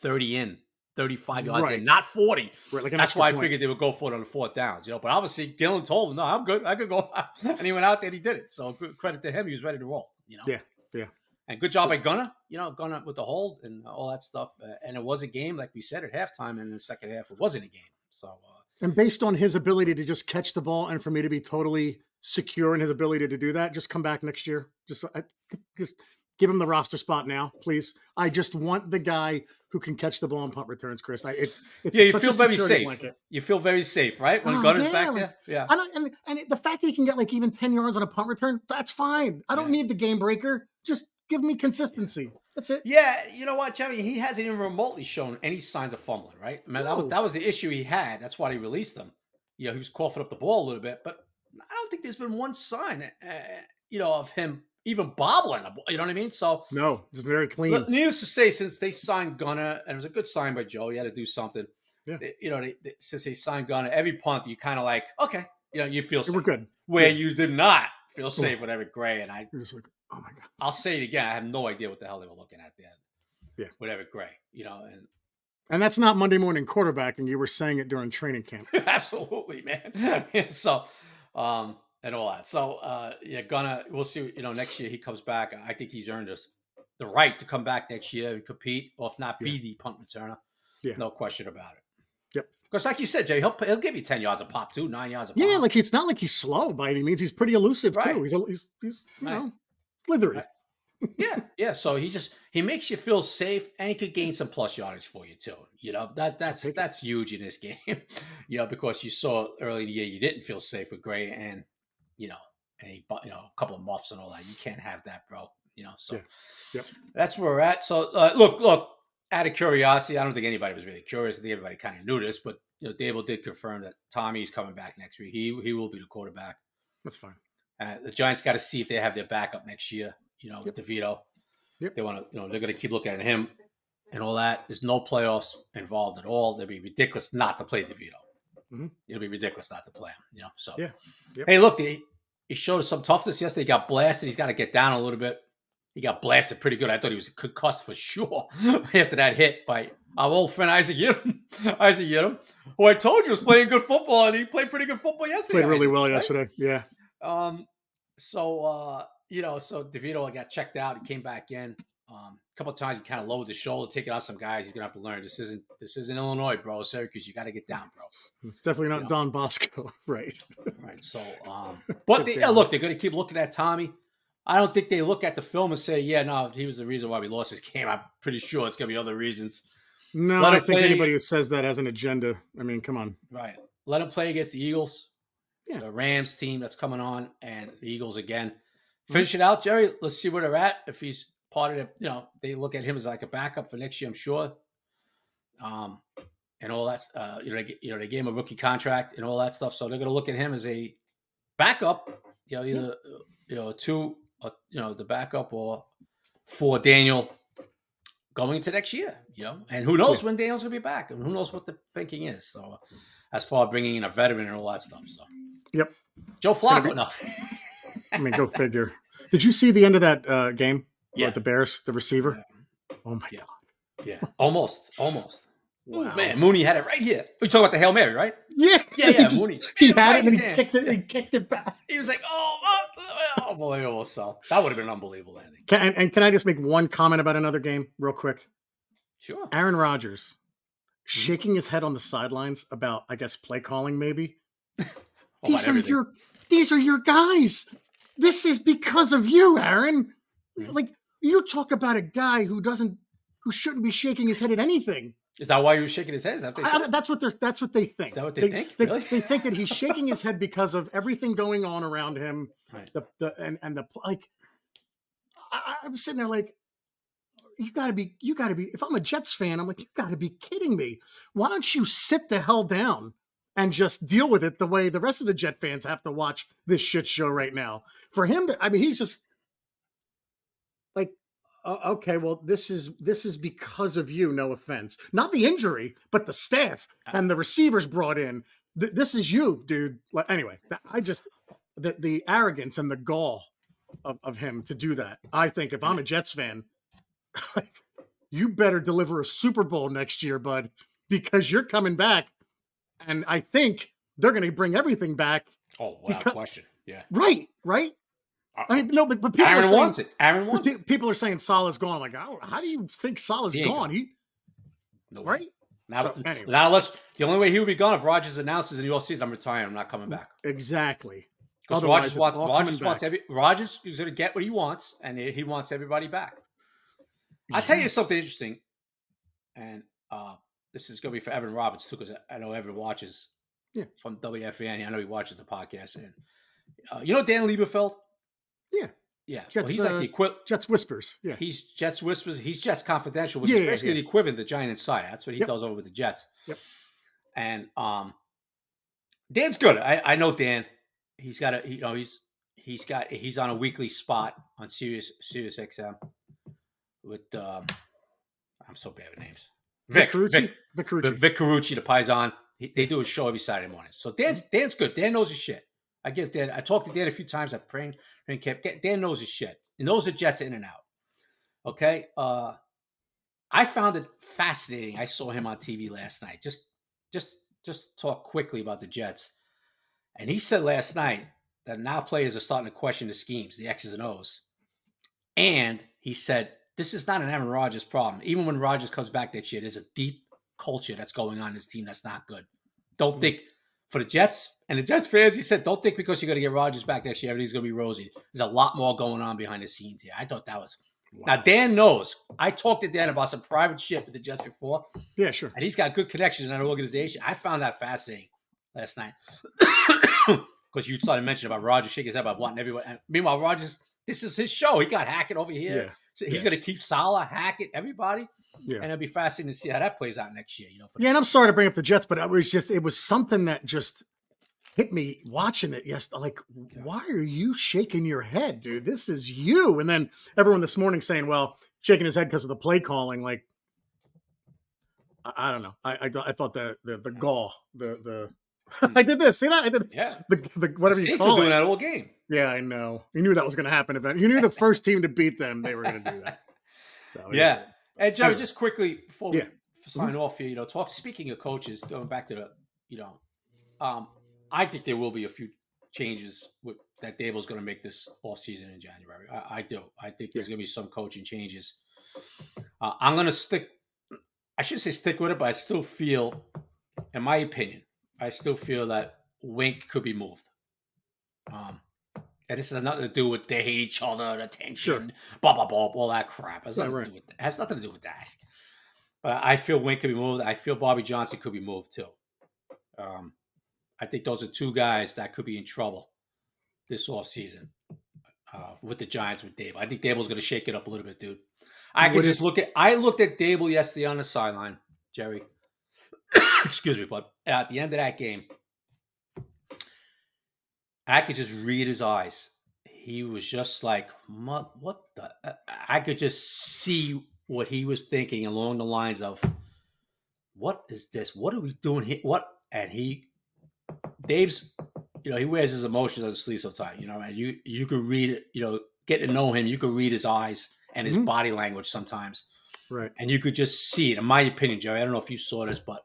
thirty in, thirty-five yards Right. in, not forty. Right, like That's why I point. figured they would go for it on the fourth downs. You know, but obviously Gillan told him, "No, I'm good. I could go," <laughs> and he went out there and he did it. So credit to him. He was ready to roll. You know. Yeah, yeah. And good job by Gunner, you know, Gunner with the hold and all that stuff. Uh, and it was a game, like we said at halftime, and in the second half, it wasn't a game. So, uh, And based on his ability to just catch the ball and for me to be totally secure in his ability to do that, just come back next year. Just, I, just give him the roster spot now, please. I just want the guy who can catch the ball and punt returns, Chris. I, it's it's yeah, you feel very safe. blanket. You feel very safe, right? When Oh, Gunner's yeah, back there. Yeah. I don't, and, and the fact that he can get like even 10 yards on a punt return, that's fine. I don't Yeah. need the game breaker. Just give me consistency. That's it. Yeah, you know what, Jerry? He hasn't even remotely shown any signs of fumbling, right? I mean, that, was, that was the issue he had. That's why he released him. You know, he was coughing up the ball a little bit, but I don't think there's been one sign, uh, you know, of him even bobbling. You know what I mean? So, No, it's very clean. Look, needless to say, since they signed Gunner, and it was a good sign by Joe, he had to do something. Yeah. They- you know, they, they- since they signed Gunner, every punt you kind of like, okay, you know, you feel safe. We're good. Where Yeah. you did not feel safe with Eric Gray, and I, like, oh my God. I'll say it again, I have no idea what the hell they were looking at there. Yeah. with Eric Gray, you know, and And that's not Monday morning quarterbacking. You were saying it during training camp. <laughs> absolutely, man. <laughs> so, um, and all that. So, uh, yeah, Gunner, we'll see. You know, next year he comes back. I think he's earned us the right to come back next year and compete, or if not, be the punt returner. Yeah. no question about it. Yep. Because, like you said, Jay, he'll he'll give you ten yards a pop too, nine yards a pop. Yeah, like it's not like he's slow by any means. He's pretty elusive Right. too. He's a, he's, he's you Right. know slithery. Right. Yeah, yeah. So he just he makes you feel safe, and he could gain some plus yardage for you too. You know that that's that's huge in this <laughs> game. you know because you saw early in the year you didn't feel safe with Gray, and you know, and he, you know, a couple of muffs and all that. You can't have that, bro. You know, so Yeah. Yep. that's where we're at. So uh, look, look. Out of curiosity, I don't think anybody was really curious. I think everybody kind of knew this, but you know, Daboll did confirm that Tommy's coming back next week. He he will be the quarterback. That's fine. Uh, the Giants got to see if they have their backup next year. You know, with DeVito. Yep. They want to, you know, they're going to keep looking at him and all that. There's no playoffs involved at all. It'd be ridiculous not to play DeVito. Mhm. It'll be ridiculous not to play him. You know, so Yeah. Yep. hey, look, he, he showed us some toughness yesterday. He got blasted. He's got to get down a little bit. He got blasted pretty good. I thought he was concussed for sure <laughs> after that hit by our old friend Isaac Yiadom. <laughs> Isaac Yiadom, who I told you was playing good football, and he played pretty good football yesterday. Played really Isaac, well right? yesterday. Yeah. Um, so uh, you know, so DeVito got checked out. He came back in. Um, a couple of times he kind of lowered the shoulder, taking out some guys. He's gonna have to learn. This isn't this isn't Illinois, bro. Syracuse, you got to get down, bro. It's definitely not Yeah. Don Bosco. <laughs> right. Right. So, um, but they, yeah, look, they're gonna keep looking at Tommy. I don't think they look at the film and say, "Yeah, no, he was the reason why we lost this game." I'm pretty sure it's gonna be other reasons. No, Let I think play- anybody who says that has an agenda. I mean, come on. Right. Let him play against the Eagles. Yeah. The Rams team that's coming on and the Eagles again. Mm-hmm. Finish it out, Jerry. Let's see where they're at. If he's part of the, you know, they look at him as like a backup for next year, I'm sure. Um, and all that's, uh, you know, they, you know, they gave him a rookie contract and all that stuff. So they're going to look at him as a backup, you know, either, uh, you know, two, uh, you know, the backup or for Daniel going into next year, you know, and who knows Yeah. when Daniel's gonna be back, and who knows what the thinking is. So, as far as bringing in a veteran and all that stuff, so Yep. Joe Flacco, be- no, <laughs> I mean, go figure. <laughs> Did you see the end of that uh, game Yeah. with the Bears, the receiver? Oh my Yeah. god! yeah, almost, almost. Ooh, Wow. man, Mooney had it right here. We talking about the Hail Mary, right? Yeah, Yeah, yeah, <laughs> he, Mooney. he Right had it in and he hand. kicked it. He kicked it back. He was like, oh, oh, unbelievable. So that would have been an unbelievable ending. Can, and, and can I just make one comment about another game, real quick? Sure. Aaron Rodgers Mm-hmm. shaking his head on the sidelines about, I guess, play calling. Maybe <laughs> Oh, these are everything. your these are your guys. This is because of you, Aaron. Like you talk about a guy who doesn't who shouldn't be shaking his head at anything. Is that why he was shaking his head? Is that what they I- that's what they're that's what they think. that what they think? They, Really? they think that he's shaking his head because of everything going on around him. <laughs> Right. The the and and the like. I, I'm sitting there like, you got to be you got to be. If I'm a Jets fan, I'm like, you got to be kidding me. Why don't you sit the hell down? And just deal with it the way the rest of the Jet fans have to watch this shit show right now. For him, to, I mean, he's just like, "Oh, okay, well, this is this is because of you. No offense, not the injury, but the staff and the receivers brought in. Th- this is you, dude. Like, anyway, I just the the arrogance and the gall of, of him to do that. I think if I'm a Jets fan, <laughs> like, you better deliver a Super Bowl next year, bud, because you're coming back, and I think they're going to bring everything back. Oh, without Because- question. Yeah. Right, right. I mean, no, but, but people are saying, wants it. Aaron wants it. people are saying Saleh's gone. I'm like, oh, how do you think Saleh's He gone? gone. He No right? Now, So, anyway. now unless the only way he would be gone if Rodgers announces in the offseason, I'm retiring. I'm not coming back. Exactly. Because Rodgers wants Rodgers wants every Rodgers is going to get what he wants, and he he wants everybody back. I'll tell you something interesting, and uh, this is going to be for Evan Roberts too, because I know Evan watches Yeah. from WFAN. I know he watches the podcast, and uh, you know Dan Leberfeld. Yeah. yeah. Well, he's like uh, the equi- Jets whispers. Yeah. He's Jets whispers. He's Jets confidential, which Yeah, is yeah, basically yeah. the equivalent of the Giant Insider. That's what he Yep. does over with the Jets. Yep. And um, Dan's good. I, I know Dan. He's got a you know he's he's got he's on a weekly spot on Sirius Sirius XM with um, I'm so bad with names. Vic Carucci. Vic, Vic Carucci. Vic Carucci, the Paisan. They do a show every Saturday morning. So Dan's Dan's good. Dan knows his shit. I give Dan. I talked to Dan a few times. I prayed and kept. Dan knows his shit. He knows the Jets in and out. Okay. Uh, I found it fascinating. I saw him on TV last night. Just, just, just talk quickly about the Jets. And he said last night that now players are starting to question the schemes, the X's and O's. And he said this is not an Aaron Rodgers problem. Even when Rodgers comes back next year, there's a deep culture that's going on in this team that's not good. Don't mm-hmm. think for the Jets and the Jets fans, he said, don't think because you're going to get Rodgers back next year, everything's going to be rosy. There's a lot more going on behind the scenes here. I thought that was. Now, Dan knows. I talked to Dan about some private shit with the Jets before, Yeah, sure. and he's got good connections in that organization. I found that fascinating last night. <coughs> Because you started mentioning about Rodgers shaking his head about wanting everyone. And meanwhile, Rodgers, this is his show. He got Hackett over here. Yeah. So he's yeah. going to keep Saleh, Hackett, everybody. Yeah. And it'll be fascinating to see how that plays out next year. You know, Yeah, and I'm sorry to bring up the Jets, but it was just it was something that just hit me watching it. Yes, like why are you shaking your head, dude? This is you. And then everyone this morning saying, "Well, shaking his head because of the play calling." Like, I, I don't know. I, I I thought the the the gall, the the hmm. <laughs> I did this. See that? I did Yeah. <laughs> the, the whatever you call doing it. that all game. Yeah, I know. You knew that was going to happen. Event. You knew the <laughs> first team to beat them, they were going to do that. So Yeah. is. And Jerry, Anyway. just quickly before we Yeah. Mm-hmm. sign off here, you know, talk. Speaking of coaches, going back to the, you know, um, I think there will be a few changes with, that Daboll's going to make this off season in January. I, I do. I think there's going to be some coaching changes. Uh, I'm going to stick. I should say stick with it, but I still feel, in my opinion, I still feel that Wink could be moved. Um, and this has nothing to do with they hate each other, the tension, Sure. blah blah blah, all that crap. It has nothing right. to do with that. It has nothing to do with that. But I feel Wink could be moved. I feel Bobby Johnson could be moved too. Um, I think those are two guys that could be in trouble this offseason uh, with the Giants with Daboll. I think Daboll's going to shake it up a little bit, dude. I could just look at. I looked at Daboll yesterday on the sideline, Jerry. <coughs> Excuse me, but at the end of that game, I could just read his eyes. He was just like, "Mu- "What the?" I- I could just see what he was thinking along the lines of, "What is this? What are we doing here? What?" And he, Dave's, you know, he wears his emotions on his sleeve sometimes. You know, and you you could read it. You know, get to know him. You could read his eyes and his Mhm. body language sometimes. Right. and you could just see it. In my opinion, Jerry, I don't know if you saw this, but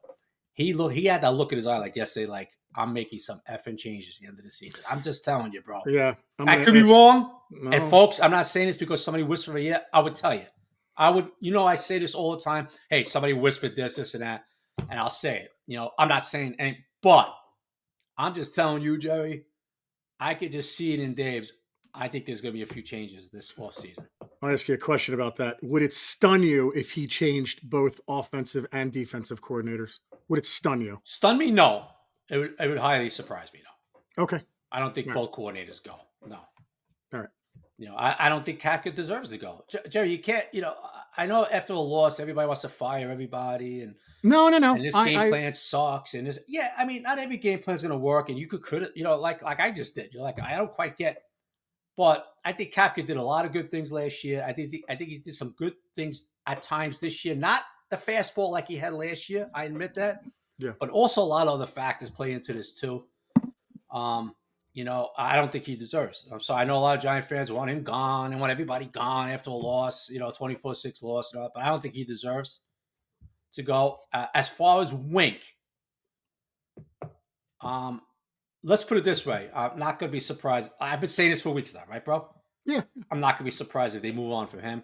he look he had that look in his eye like yesterday, like I'm making some effing changes at the end of the season. I'm just telling you, bro. Yeah. I'm I could be wrong. No. And folks, I'm not saying this because somebody whispered it. I would tell you. I would, you know, I say this all the time. Hey, somebody whispered this, this, and that, and I'll say it. You know, I'm not saying any, but I'm just telling you, Jerry. I could just see it in Dave's. I think there's going to be a few changes this offseason. I'll ask you a question about that. Would it stun you if he changed both offensive and defensive coordinators? Would it stun you? Stun me? No. It would, it would highly surprise me, though. Okay. I don't think Right. both coordinators go. No. All right. You know, I, I don't think Kafka deserves to go. Jer- Jerry, you can't, you know, I know after a loss, everybody wants to fire everybody and No, no, no. and this I- game I- plan sucks. And this, yeah, I mean, not every game plan is going to work. And you could credit, you know, like like I just did. You're like, I don't quite get, but I think Kafka did a lot of good things last year. I think I think he did some good things at times this year. Not the fastball like he had last year. I admit that. Yeah. But also a lot of other factors play into this too. Um, you know, I don't think he deserves. So I know a lot of Giant fans want him gone and want everybody gone after a loss, you know, 24 6 loss, and all, but I don't think he deserves to go. Uh, as far as Wink, um, let's put it this way. I'm not going to be surprised. I've been saying this for weeks now, right, bro? Yeah. I'm not going to be surprised if they move on from him.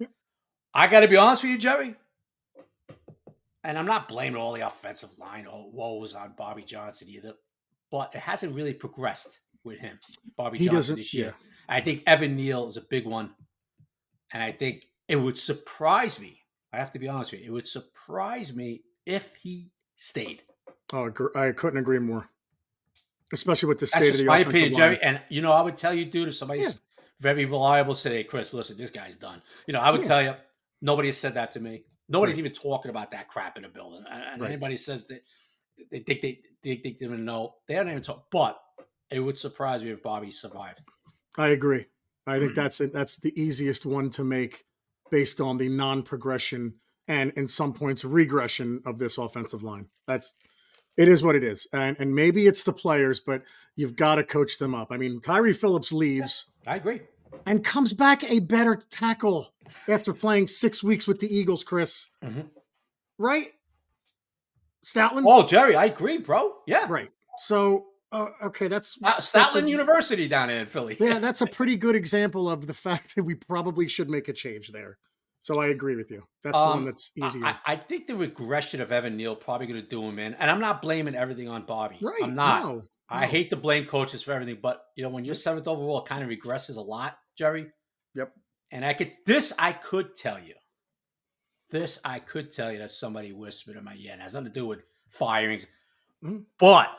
Yeah. I got to be honest with you, Jerry. And I'm not blaming all the offensive line or woes on Bobby Johnson either, but it hasn't really progressed with him, Bobby he Johnson this year. Yeah. I think Evan Neal is a big one. And I think it would surprise me. I have to be honest with you. It would surprise me if he stayed. Oh, I couldn't agree more. Especially with the That's state of the my offensive opinion, line. Jerry. And you know, I would tell you, dude, if somebody's Yeah. very reliable, say, hey, Chris, listen, this guy's done. You know, I would Yeah. tell you, nobody has said that to me. Nobody's Right. even talking about that crap in the building. And, Right. anybody says that they think they, they think they don't know, they don't even talk. But it would surprise me if Bobby survived. I agree. I Mm-hmm. think that's it. That's the easiest one to make based on the non-progression and in some points regression of this offensive line. That's it is what it is. And and maybe it's the players, but you've got to coach them up. I mean, Tyre Phillips leaves I agree. And comes back a better tackle after playing six weeks with the Eagles, Chris. Mhm. Right? Stoutland? Oh, Jerry, I agree, bro. Yeah. Right. So uh, okay, that's Uh, that's a- University down in Philly. yeah, <laughs> that's a pretty good example of the fact that we probably should make a change there. So I agree with you. That's the one Um, that's easier. I, I think the regression of Evan Neal probably going to do him in, and I'm not blaming everything on Bobby. right. I'm not. No, I hate to blame coaches for everything, but you know when you're seventh overall, it kind of regresses a lot, Jerry. Yep. And I could this I could tell you, this I could tell you that somebody whispered in my ear. And it has nothing to do with firings, Mhm. but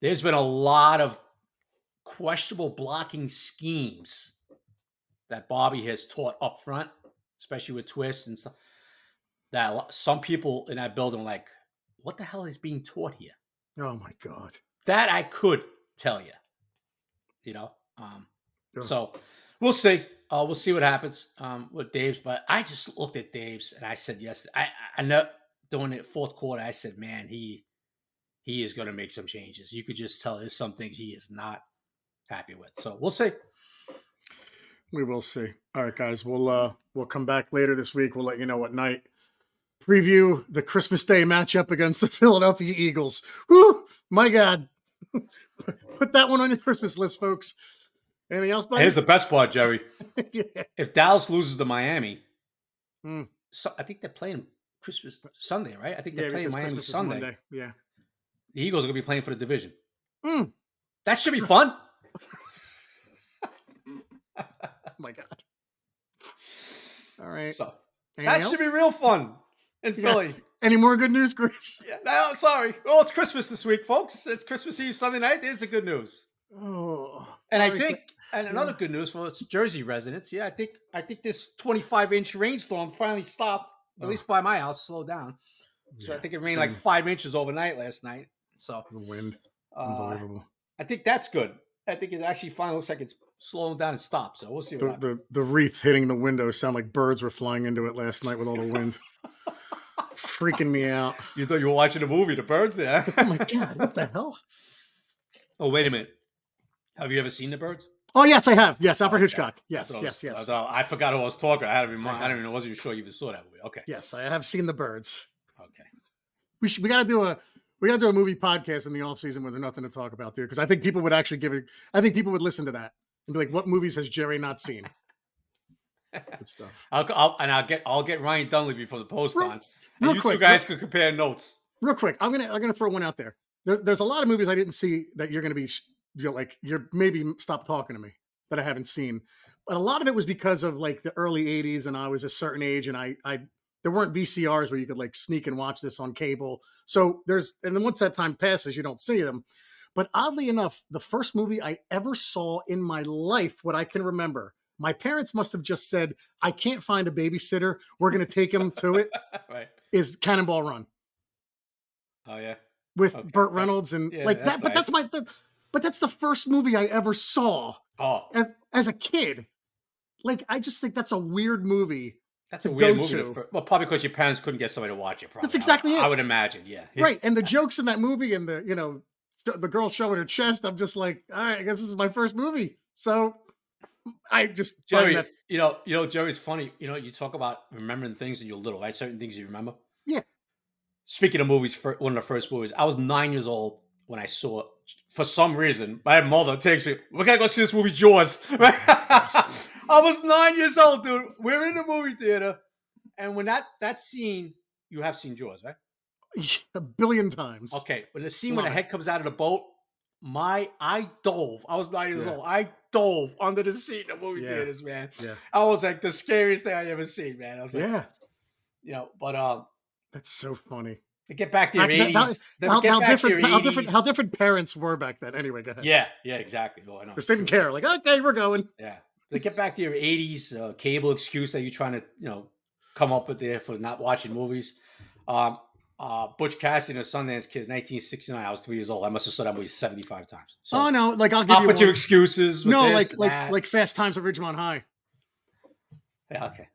there's been a lot of questionable blocking schemes that Bobby has taught up front, especially with twists and stuff. That some people in that building are like, what the hell is being taught here? Oh my god. That I could tell you. You know, um, Yeah. so we'll see. Uh, we'll see what happens um, with Dave's. But I just looked at Dave's and I said, yes, I, I know during the fourth quarter, I said, man, he he is going to make some changes. You could just tell there's some things he is not happy with. So we'll see. We will see. All right, guys. We'll uh we'll come back later this week. We'll let you know what night. Preview the Christmas Day matchup against the <laughs> Philadelphia Eagles. Whew, my God. <laughs> Put that one on your Christmas list, folks. Anything else, buddy? Here's the best part, Jerry. <laughs> yeah. If Dallas loses to Miami, Hmm. so I think they're playing Christmas Sunday, right? I think they're Yeah, playing Miami Christmas Sunday. Yeah. The Eagles are going to be playing for the division. Hmm. That should be <laughs> fun. Oh my God. All right. So Anything that else? should be real fun in Yeah. Philly. Any more good news, Chris? <laughs> Yeah. No, sorry. Oh, it's Christmas this week, folks. It's Christmas Eve, Sunday night. There's the good news. Oh. And I think, and another good news for us Jersey residents. Yeah, I think, I think this 25 inch rainstorm finally stopped. At Oh. least by my house, slowed down. So I think it rained like five inches overnight last night. So the wind. uh, Unbelievable. I think that's good. I think it actually finally looks like it's slowing down and stopped. So we'll see what The, the the wreath hitting the window sound like birds were flying into it last night with all the wind. <laughs> Freaking me out. You thought you were watching a movie, The Birds there. Oh my god, what the hell? <laughs> oh, wait a minute. Have you ever seen The Birds? Oh yes, I have. Yes, Alfred oh, Okay. Hitchcock. Yes, That's I was- yes, yes, I, I forgot who I was talking. I had to remind. I I, don't even. I wasn't even sure you even saw that movie. Okay. yes. I have seen the birds. Okay. We should, we got to do a we got to do a movie podcast in the off season where there's nothing to talk about, dude. Because I think people would actually give it. I think people would listen to that and be like, "What movies has Jerry not seen?" <laughs> Good stuff. I'll, I'll and I'll get I'll get Ryan Dunleavy from the post on. Real you quick, two guys could compare notes. Real quick, I'm gonna I'm gonna throw one out there. there there's a lot of movies I didn't see that you're gonna be you're like you're maybe stop talking to me that I haven't seen, but a lot of it was because of like the early '80s and I was a certain age and I I there weren't VCRs where you could like sneak and watch this on cable. So there's and then once that time passes, you don't see them. But oddly enough, the first movie I ever saw in my life, what I can remember, my parents must have just said, "I can't find a babysitter. We're going to take him to it." <laughs> right. Is Cannonball Run Oh yeah. with Okay, Burt. Reynolds and Yeah, like that. But that's my. That, but that's the first movie I ever saw Oh, as as a kid. Like I just think that's a weird movie, that's a weird movie. well, probably because your parents couldn't get somebody to watch it. Probably. That's exactly I, it. I would imagine. Yeah. <laughs> right? And the jokes in that movie and the you know the girl showing her chest. I'm just like, all right, I guess this is my first movie. So I just Jerry, that you know, you know, Jerry's funny. You know, you talk about remembering things when you're little, right? Certain things you remember. Yeah. Speaking of movies, for one of the first movies, I was nine years old when I saw. For some reason, my mother takes me. We gotta go see this movie, Jaws. <laughs> I was nine years old, dude. We're in the movie theater, and when that that scene, you have seen Jaws, right? a billion times. Okay, when the scene when the head comes out of the boat, my I dove. I was nine years Yeah. old. I dove under the seat in the movie Yeah. theaters, man. Yeah. I was like the scariest thing I ever seen, man. I was like, Yeah, you know, but um, that's so funny. to get back to your then, how- eighties, How, how different? How different? How different parents were back then? Anyway, go ahead. Yeah, yeah, exactly. Oh, I know. just didn't care. Like, okay, we're going. Yeah, to get back to your eighties uh, cable excuse that you're trying to, you know, come up with there for not watching movies. Um, uh, Butch Cassidy and the Sundance Kid, 1969. I was three years old. I must have saw that movie 75 times. So oh no, like I'll stop give you with your excuses. with No, like like that. like Fast Times at Ridgemont High. yeah, okay.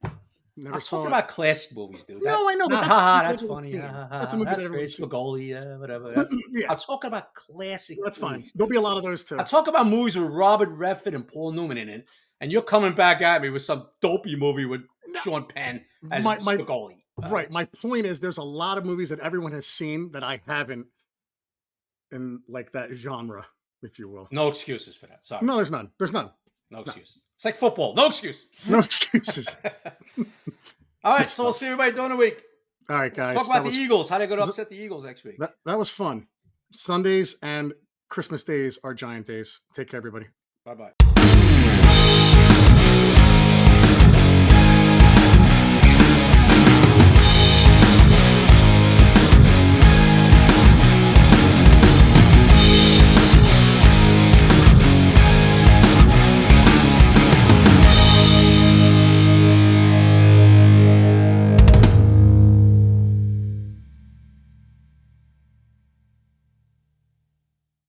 Never I'm saw talking it. about classic movies, dude. No, I know, but Nah, that's ha, <laughs> ha, a movie that's everyone's funny. ha, <laughs> ha, That's a movie that That's everyone's great. seen. Spicoli, yeah, whatever. That's- yeah, I'm talking about classic. Movies. That's fine. movies. There'll be a lot of those too. I talk about movies with Robert Redford and Paul Newman in it, and you're coming back at me with some dopey movie with No. Sean Penn as My- my- Spicoli. Right. Uh-huh. My point is, there's a lot of movies that everyone has seen that I haven't, in like that genre, if you will. No excuses for that. Sorry. No, there's none. There's none. No excuse. It's like football. No excuse. No excuses. <laughs> All right, so we'll <laughs> see everybody during the week. All right, guys. Talk about was, the Eagles. How they going to upset the Eagles next week? That, that was fun. Sundays and Christmas days are giant days. Take care, everybody. Bye bye.